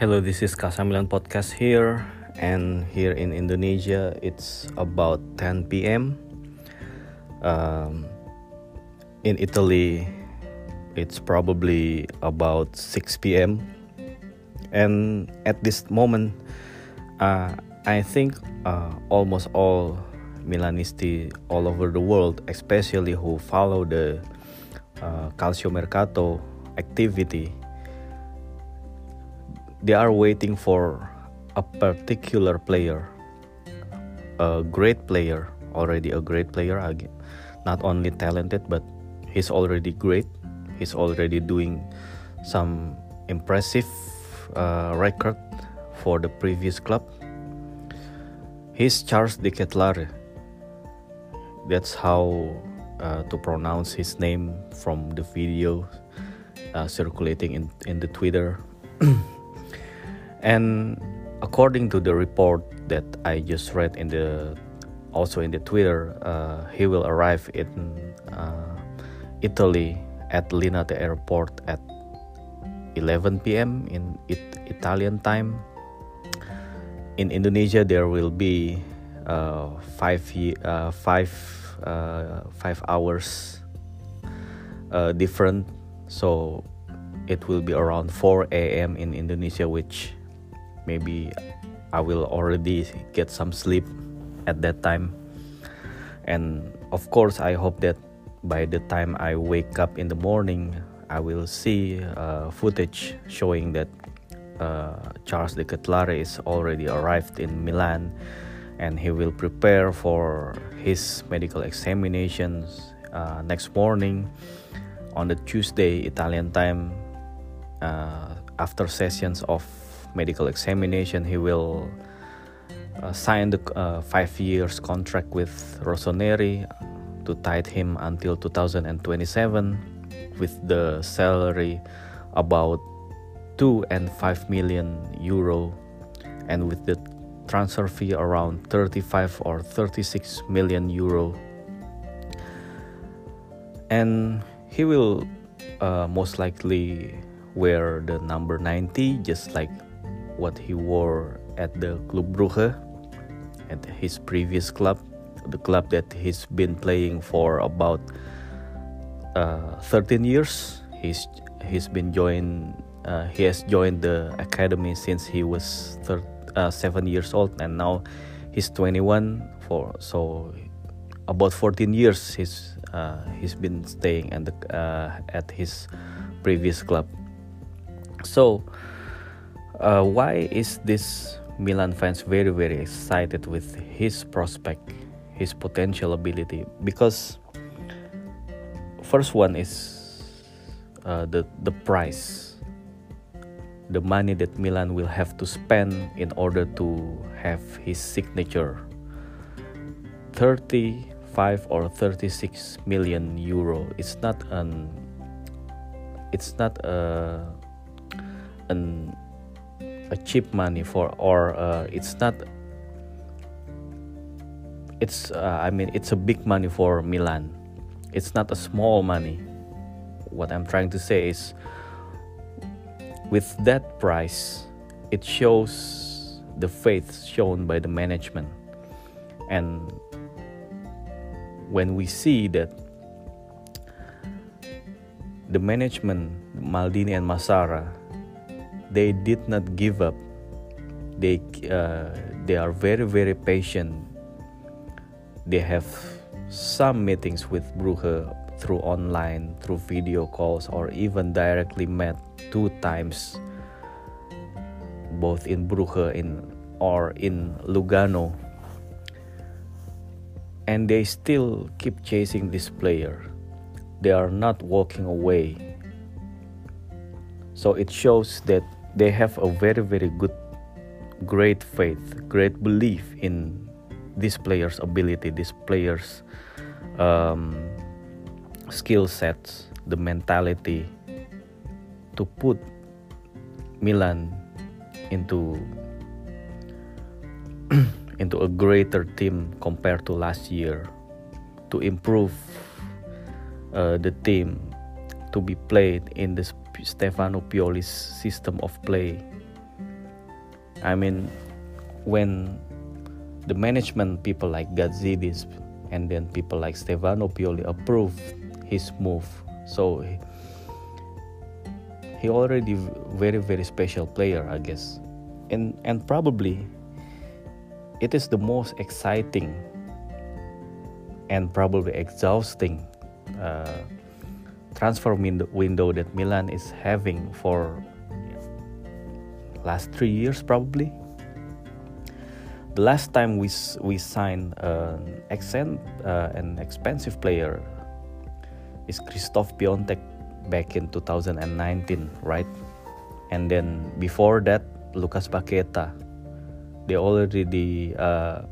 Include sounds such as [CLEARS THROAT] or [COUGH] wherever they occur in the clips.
Hello, this is Kasamilan Podcast here, and here in Indonesia it's about 10 p.m. Um, in Italy, it's probably about 6 p.m. And at this moment, uh, I think uh, almost all Milanisti all over the world, especially who follow the uh, Calcio Mercato activity, they are waiting for a particular player, a great player, already a great player, again. not only talented, but he's already great. He's already doing some impressive uh, record for the previous club. He's Charles de Ketelaere. That's how uh, to pronounce his name from the video uh, circulating in, in the Twitter. [CLEARS THROAT] and according to the report that I just read in the also in the Twitter, uh, he will arrive in uh, Italy at Linate Airport at 11 p.m. in it- Italian time. In Indonesia, there will be uh, five uh, five uh, five hours uh, different, so it will be around 4 a.m. in Indonesia, which maybe I will already get some sleep at that time. And of course, I hope that by the time I wake up in the morning, I will see uh, footage showing that uh, Charles de Ketelaere is already arrived in Milan and he will prepare for his medical examinations uh, next morning on the Tuesday Italian time. Uh, after sessions of medical examination, he will uh, sign the uh, five years contract with Rossoneri to tie him until 2027 with the salary about 2 and 5 million euro and with the transfer fee around 35 or 36 million euro. And he will uh, most likely wear the number 90 just like what he wore at the Club Brugge at his previous club the club that he's been playing for about uh, 13 years. He's he's been joined uh, he has joined the academy since he was thir- uh, 7 years old and now he's 21 for so about 14 years he's uh, he's been staying at the, uh, at his previous club. So uh, why is this Milan fans very very excited with his prospect his potential ability? Because first one is uh, the the price. The money that Milan will have to spend in order to have his signature. 35 or 36 million euro. It's not an it's not a an a cheap money for or uh, it's not it's uh, I mean it's a big money for Milan. It's not a small money. What I'm trying to say is with that price it shows the faith shown by the management and when we see that the management Maldini and Massara they did not give up. They uh, they are very very patient. They have some meetings with Brugge through online through video calls or even directly met two times both in Brugge in or in Lugano. And they still keep chasing this player. They are not walking away. So it shows that they have a very very good great faith great belief in this player's ability this player's um, skill sets the mentality to put Milan into [CLEARS THROAT] into a greater team compared to last year to improve uh, the team to be played in the Stefano Pioli's system of play. I mean, when the management people like Gazidis and then people like Stefano Pioli approve his move, so he, he already very very special player, I guess, and and probably it is the most exciting and probably exhausting uh, transfer window that Milan is having for last three years probably. The last time we we signed an accent, uh, an expensive player is Christoph Piątek back in 2019, right? And then before that, Lucas Paqueta. They already uh,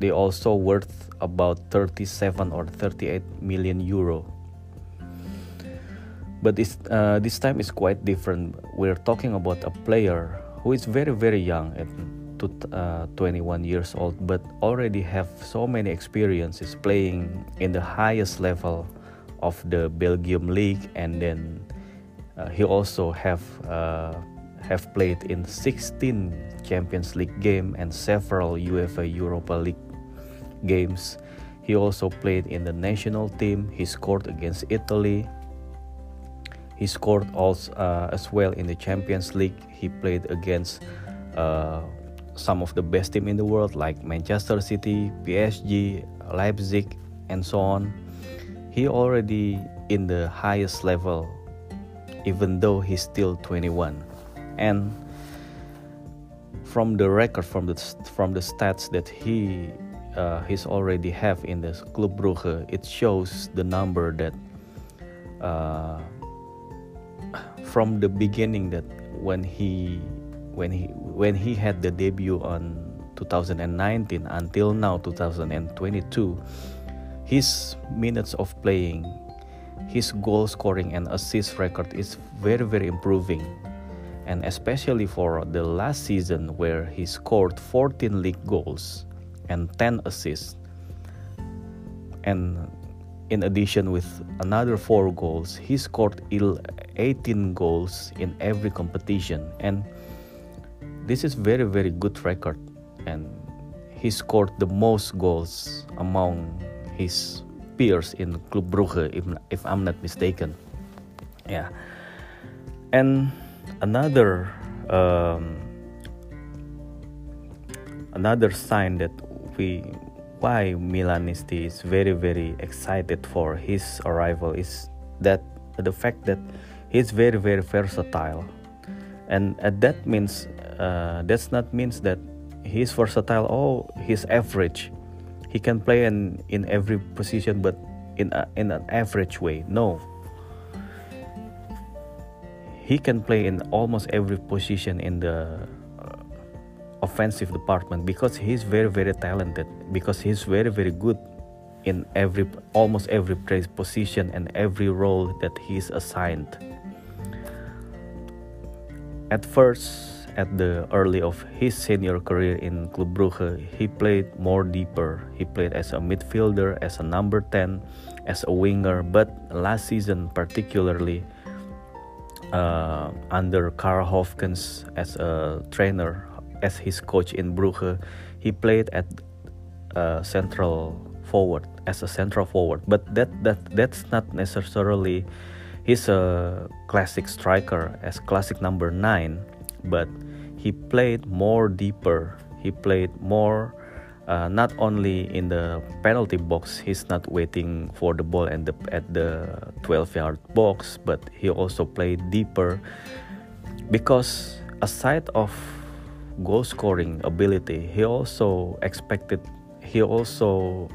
they also worth about 37 or 38 million euro but this uh, this time is quite different. We're talking about a player who is very very young at uh, 21 years old but already have so many experiences playing in the highest level of the Belgium league. And then uh, he also have uh, have played in 16 Champions League game and several UEFA Europa League games. He also played in the national team. He scored against Italy he scored also uh, as well in the Champions League. He played against uh, some of the best team in the world like Manchester City, PSG, Leipzig, and so on. He already in the highest level, even though he's still 21. And from the record, from the from the stats that he uh, he's already have in the Club Brugge, it shows the number that uh, from the beginning that when he when he when he had the debut on 2019 until now 2022 his minutes of playing his goal scoring and assist record is very very improving. And especially for the last season where he scored 14 league goals and 10 assists. And in addition with another 4 goals he scored 18 goals in every competition. And this is very very good record. And he scored the most goals among his peers in Club Brugge if, if I'm not mistaken. Yeah. And another um, another sign that we why Milanisti is very very excited for his arrival is that the fact that he's very very versatile. And uh, that means uh, that's not means that he's versatile oh he's average. He can play in in every position but in a, in an average way no. He can play in almost every position in the offensive department because he's very very talented because he's very very good in every almost every place position and every role that he's assigned at first, at the early of his senior career in Club Brugge, he played more deeper. He played as a midfielder, as a number 10, as a winger. But last season, particularly uh, under Carl Hoefkens as a trainer, as his coach in Brugge, he played at uh, central forward as a central forward. But that that that's not necessarily he's a classic striker as classic number nine, but he played more deeper. He played more uh, not only in the penalty box. He's not waiting for the ball and the, at the 12-yard box, but he also played deeper because aside of goal scoring ability, he also expected. He also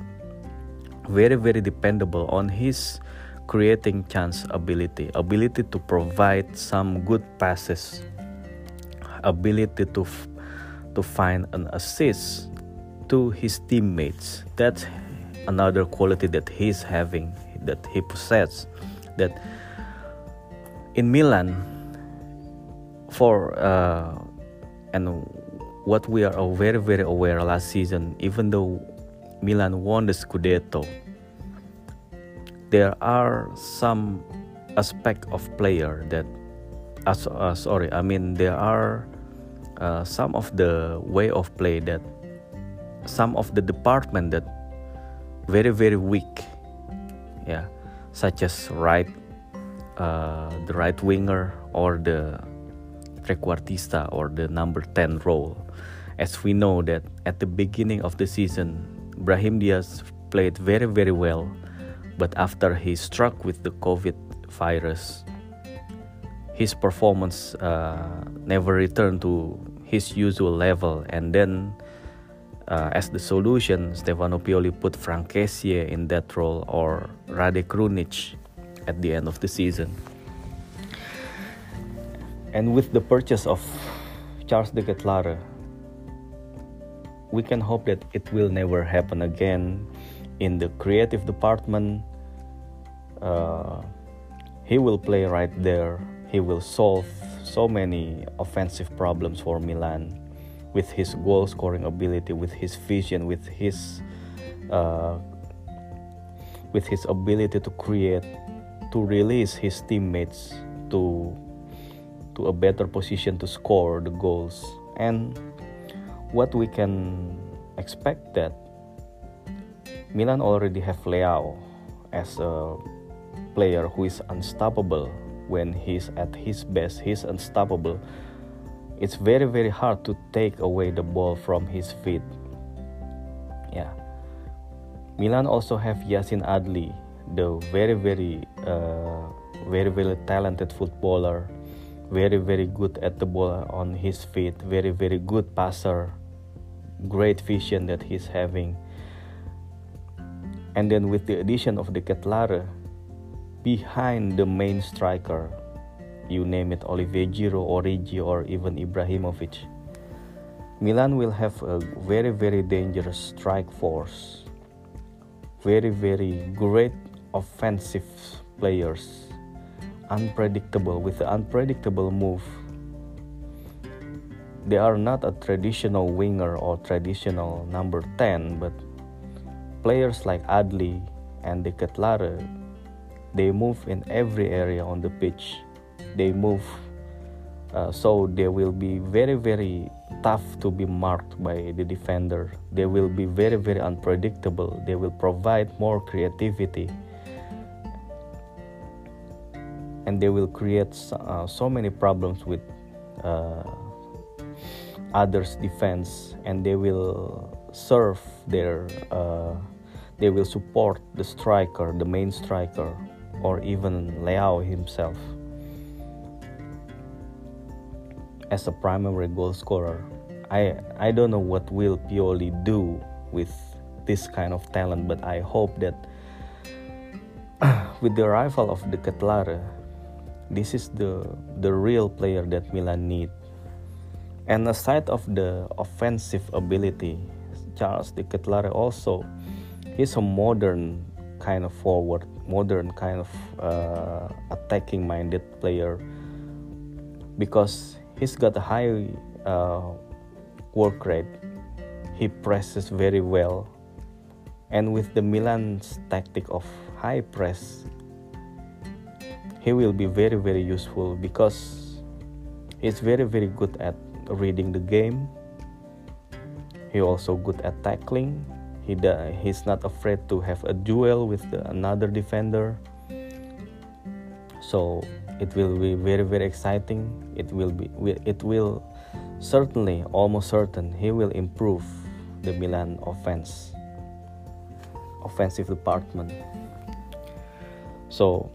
very very dependable on his creating chance ability, ability to provide some good passes, ability to f- to find an assist to his teammates. That's another quality that he's having, that he possesses. That in Milan, for uh, and what we are very very aware last season, even though Milan won the Scudetto there are some aspect of player that uh, uh, sorry i mean there are uh, some of the way of play that some of the department that very very weak yeah such as right uh, the right winger or the trequartista or the number 10 role. As we know that at the beginning of the season Brahim Diaz played very very well but after he struck with the covid virus his performance uh, never returned to his usual level. And then uh, as the solution Stefano Pioli put Franck Kessié in that role or Rade Krunic at the end of the season and with the purchase of Charles de Ketelaere we can hope that it will never happen again in the creative department. Uh, he will play right there. He will solve so many offensive problems for Milan with his goal scoring ability, with his vision, with his uh, with his ability to create, to release his teammates to to a better position to score the goals, and what we can expect that Milan already have Leao as a player who is unstoppable when he's at his best, he's unstoppable. It's very, very hard to take away the ball from his feet. Yeah. Milan also have Yacine Adli, the very, very, uh, very, very talented footballer, very, very good at the ball on his feet, very, very good passer, great vision that he's having. And then with the addition of De Ketelaere, behind the main striker. You name it, Olivier Giroud, Origi, or even Ibrahimovic. Milan will have a very, very dangerous strike force. Very, very great offensive players. Unpredictable, with the unpredictable move. They are not a traditional winger or traditional number 10, but players like Adli and De Ketelaere they move in every area on the pitch. They move uh, so they will be very very tough to be marked by the defender. They will be very very unpredictable. They will provide more creativity and they will create uh, so many problems with uh, others defense and they will serve their uh, they will support the striker the main striker or even Leao himself. As a primary goal scorer, I, I don't know what will Pioli do with this kind of talent, but I hope that [CLEARS THROAT] with the arrival of De Ketelaere, this is the the real player that Milan need. And aside of the offensive ability, Charles de Ketelaere also he's a modern kind of forward modern kind of uh, attacking minded player. Because he's got a high uh, work rate. He presses very well. And with the Milan's tactic of high press he will be very very useful because he's very very good at reading the game he also good at tackling he he's not afraid to have a duel with the, another defender. So it will be very very exciting. It will be it will certainly almost certain he will improve the Milan offense offensive department. So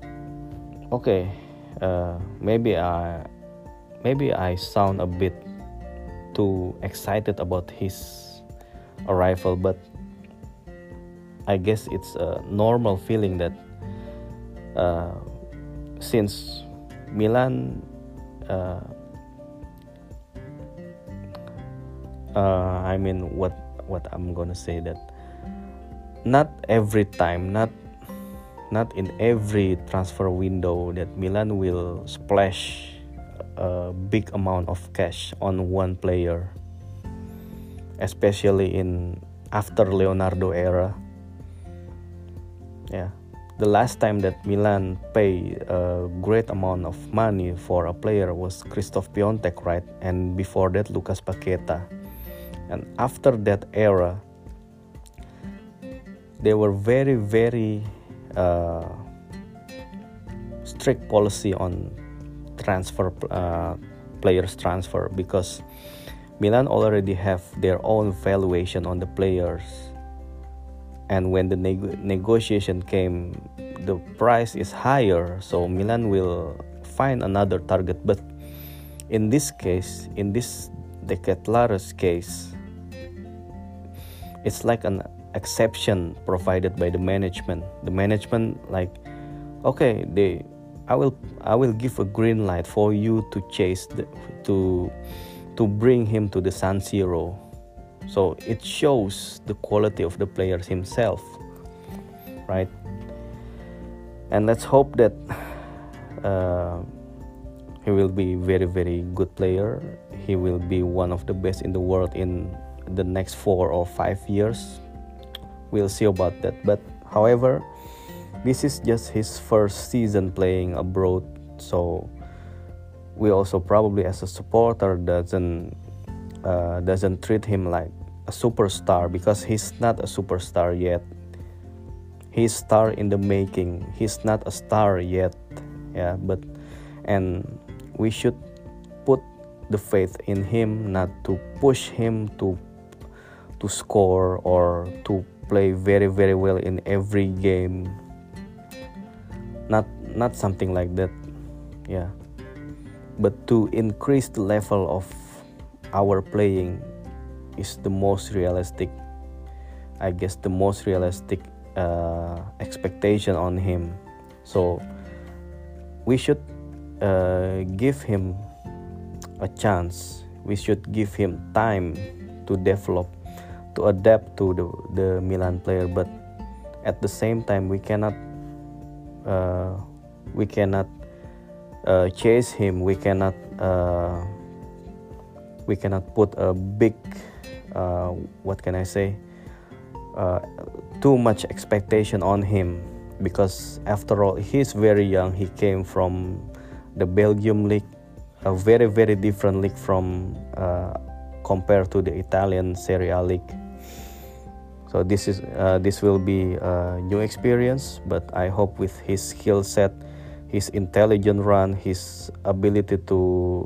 okay, uh, maybe I maybe I sound a bit too excited about his arrival, but I guess it's a normal feeling that uh, since Milan uh, uh, I mean what what I'm gonna say that not every time not not in every transfer window that Milan will splash a big amount of cash on one player especially in after Leonardo era yeah the last time that Milan pay a great amount of money for a player was Christoph Piątek, right? And before that, Lucas Paqueta. And after that era, they were very, very uh, strict policy on transfer uh, players transfer because Milan already have their own valuation on the players. And when the neg- negotiation came the price is higher so milan will find another target. But in this case in this De Ketelaere's case it's like an exception provided by the management. The management like okay they i will i will give a green light for you to chase the, to to bring him to the san siro so it shows the quality of the players himself right? And let's hope that uh, he will be very very good player. He will be one of the best in the world in the next four or five years we'll see about that but however this is just his first season playing abroad so we also probably as a supporter doesn't uh, doesn't treat him like a superstar because he's not a superstar yet. He's star in the making. He's not a star yet. Yeah, but and we should put the faith in him not to push him to to score or to play very very well in every game. Not not something like that yeah. But to increase the level of our playing is the most realistic i guess the most realistic uh, expectation on him. So we should uh, give him a chance. We should give him time to develop to adapt to the, the milan player but at the same time we cannot uh, we cannot uh, chase him. We cannot uh, we cannot put a big uh, what can I say uh, too much expectation on him because after all he's very young. He came from the Belgium league a very very different league from uh, compared to the Italian Serie A league so this is uh, this will be a new experience but I hope with his skill set his intelligent run his ability to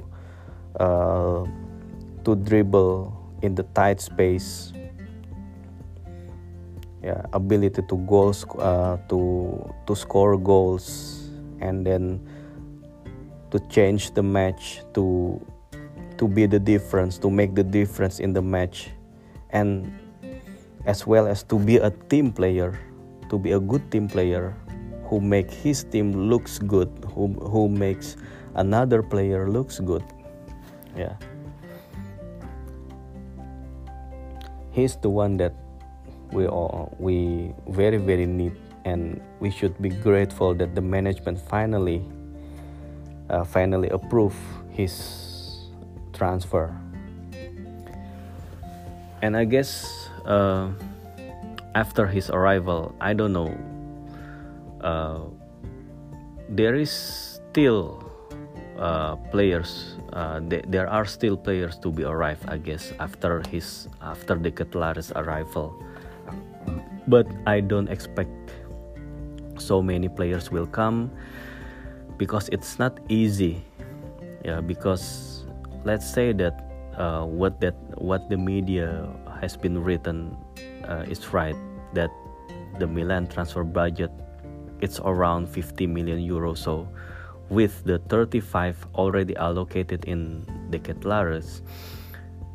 uh, to dribble in the tight space yeah ability to goals uh, to to score goals and then to change the match to to be the difference to make the difference in the match. And as well as to be a team player to be a good team player who make his team looks good who who makes another player looks good. Yeah. He's the one that we all we very very need and we should be grateful that the management finally uh, finally approve his transfer. And i guess uh, after his arrival i don't know uh, there is still uh, players uh, th- there are still players to be arrived I guess after his after De Ketelaere's arrival. But I don't expect so many players will come because it's not easy. Yeah because let's say that uh, what that what the media has been written uh, is right that the Milan transfer budget it's around 50 million euros so with the 35 already allocated in De Ketelaere's.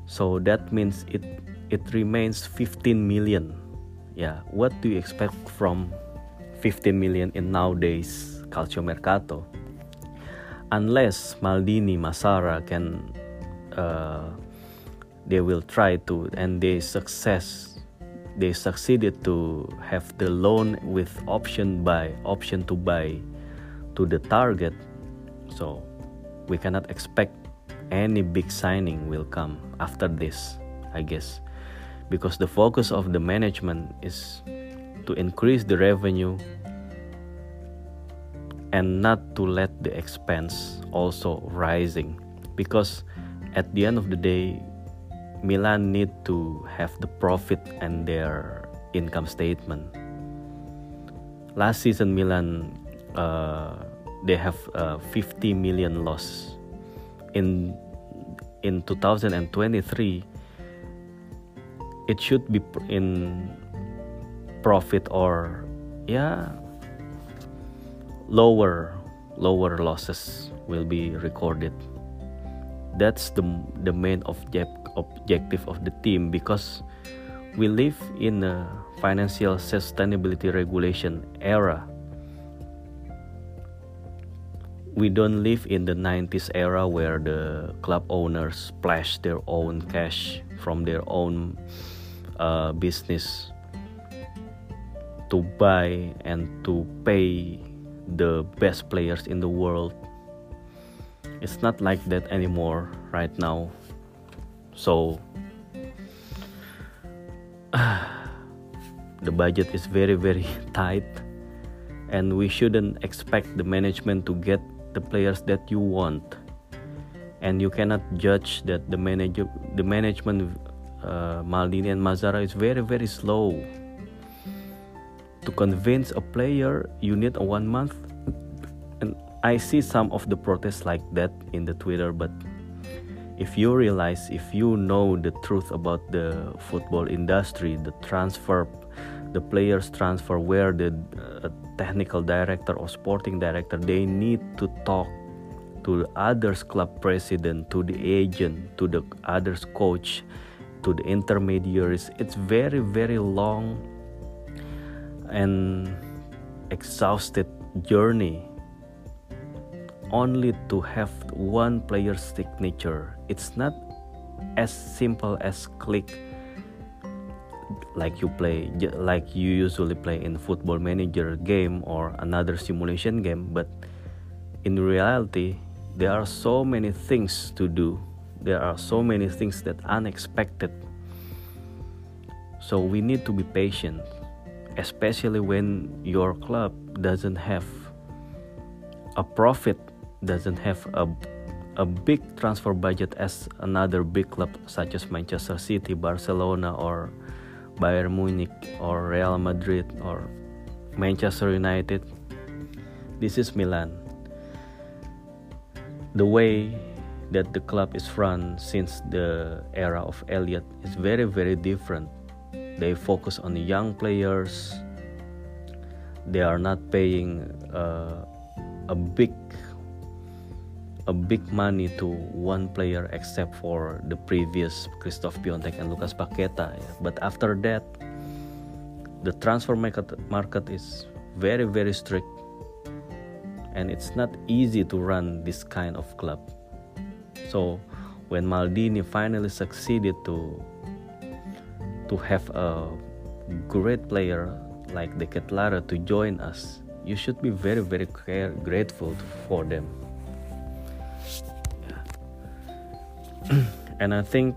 So that means it it remains 15 million. Yeah, what do you expect from 15 million in nowadays calcio mercato? Unless Maldini, Massara can, uh, they will try to and they success, they succeeded to have the loan with option buy, option to buy to the target. So we cannot expect any big signing will come after this i guess. Because the focus of the management is to increase the revenue and not to let the expense also rising. Because at the end of the day Milan need to have the profit and their income statement. Last season Milan uh, they have uh, 50 million loss. In in 2023 it should be in profit or yeah lower lower losses will be recorded. That's the the main object objective of the team because we live in a financial sustainability regulation era we don't live in the 90s era where the club owners splash their own cash from their own uh, business to buy and to pay the best players in the world. It's not like that anymore right now. So [SIGHS] the budget is very very [LAUGHS] tight and we shouldn't expect the management to get the players that you want. And you cannot judge that the manager the management uh, Maldini and Massara is very very slow. To convince a player you need a one month. And I see some of the protests like that in the Twitter but if you realize if you know the truth about the football industry the transfer the players transfer where the uh, technical director or sporting director they need to talk to the others club president to the agent to the others coach to the intermediaries. It's very very long and exhausted journey only to have one player's signature. It's not as simple as click like you play like you usually play in football manager game or another simulation game but in reality there are so many things to do. There are so many things that unexpected. So we need to be patient especially when your club doesn't have a profit doesn't have a a big transfer budget as another big club such as Manchester City, Barcelona or Bayern Munich or Real Madrid or Manchester United. This is Milan. The way that the club is run since the era of Elliott is very very different. They focus on young players. They are not paying uh, a big a big money to one player except for the previous Christoph Piątek and Lucas Paqueta. But after that, the transfer market, market is very very strict and it's not easy to run this kind of club. So when Maldini finally succeeded to to have a great player like De Ketelaere to join us, you should be very very grateful for them. [CLEARS THROAT] and I think,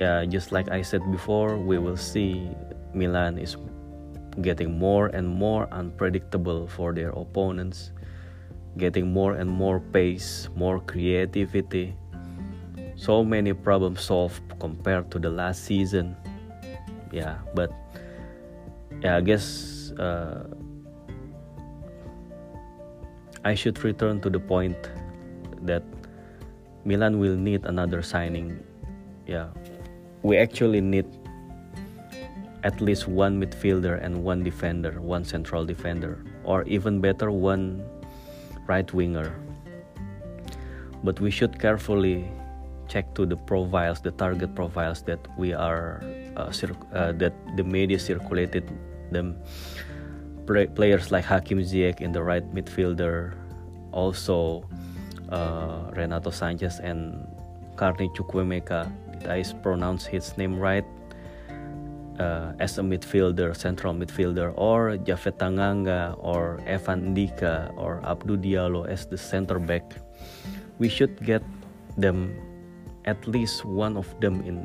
yeah, just like I said before, we will see Milan is getting more and more unpredictable for their opponents, getting more and more pace, more creativity. So many problems solved compared to the last season. Yeah, but yeah, I guess uh, I should return to the point that Milan will need another signing. Yeah, we actually need at least one midfielder and one defender, one central defender, or even better, one right winger. But we should carefully check to the profiles, the target profiles that we are uh, uh, that the media circulated them. Players like Hakim Ziyech in the right midfielder, also uh, Renato Sanches and Carney Chukwuemeka. Did I pronounce his name right? Uh, as a midfielder, central midfielder, or Japhet Tanganga, or Evan Ndicka, or Abdou Diallo as the center back. We should get them, at least one of them in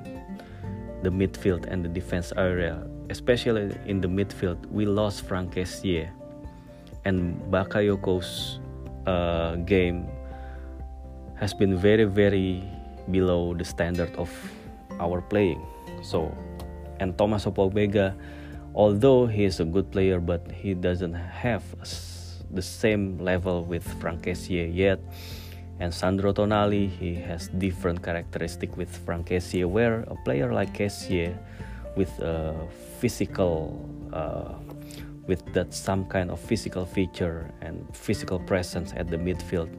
the midfield and the defense area, especially in the midfield. We lost Kessié and Bakayoko's uh, game has been very very below the standard of our playing. So, and Tommaso Pobega, although he is a good player, but he doesn't have the same level with Kessié yet. And Sandro Tonali, he has different characteristic with Kessié, where a player like Kessié with a physical uh, with that some kind of physical feature and physical presence at the midfield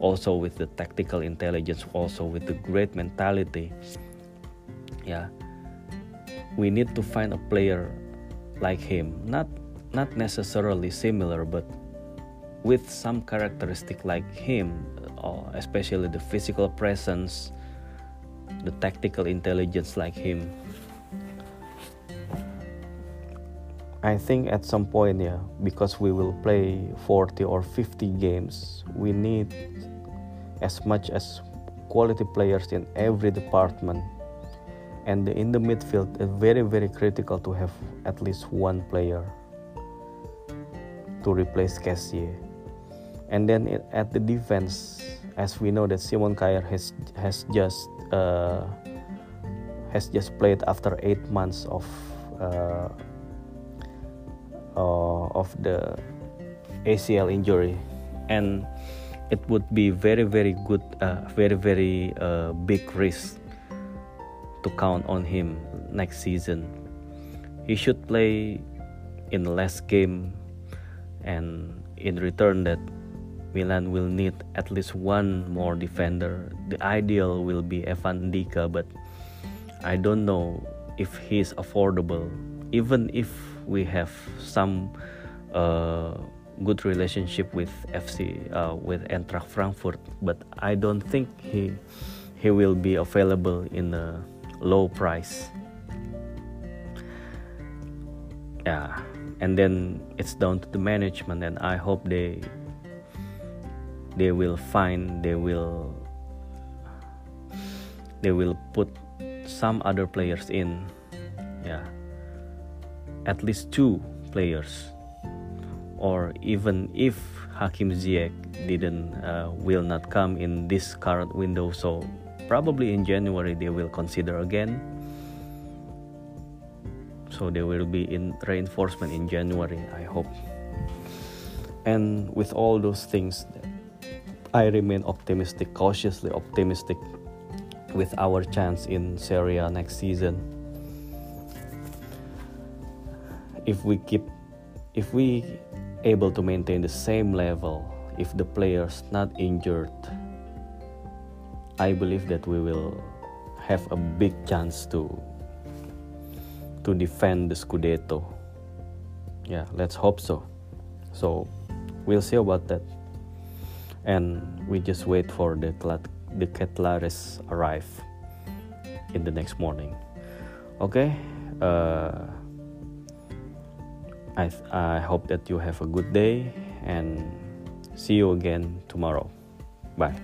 also with the tactical intelligence also with the great mentality. Yeah. We need to find a player like him. Not not necessarily similar but with some characteristic like him uh, especially the physical presence the tactical intelligence like him I think at some point, yeah, because we will play 40 or 50 games, we need as much as quality players in every department. And in the midfield, it's very, very critical to have at least one player to replace Kessié. And then at the defense, as we know that Simon Kjær has has just uh, has just played after eight months of uh, uh, of the ACL injury, and it would be very very good, uh, very very uh, big risk to count on him next season. He should play in less game, and in return that Milan will need at least one more defender. The ideal will be Evan Ndicka, but I don't know if he's affordable. Even if we have some uh, good relationship with FC uh, with Eintracht Frankfurt, but I don't think he he will be available in a low price. Yeah, and then it's down to the management, and I hope they they will find they will they will put some other players in. Yeah at least two players. Or even if Hakim Ziyech didn't uh, will not come in this current window so probably in January they will consider again. So there will be in reinforcement in January I hope. And with all those things I remain optimistic cautiously optimistic with our chance in Serie A next season if we keep if we able to maintain the same level if the players not injured i believe that we will have a big chance to to defend the scudetto. Yeah let's hope so. So we'll see about that. And we just wait for the De Ketelaere's arrive in the next morning. Okay uh, I, I hope that you have a good day and see you again tomorrow. Bye.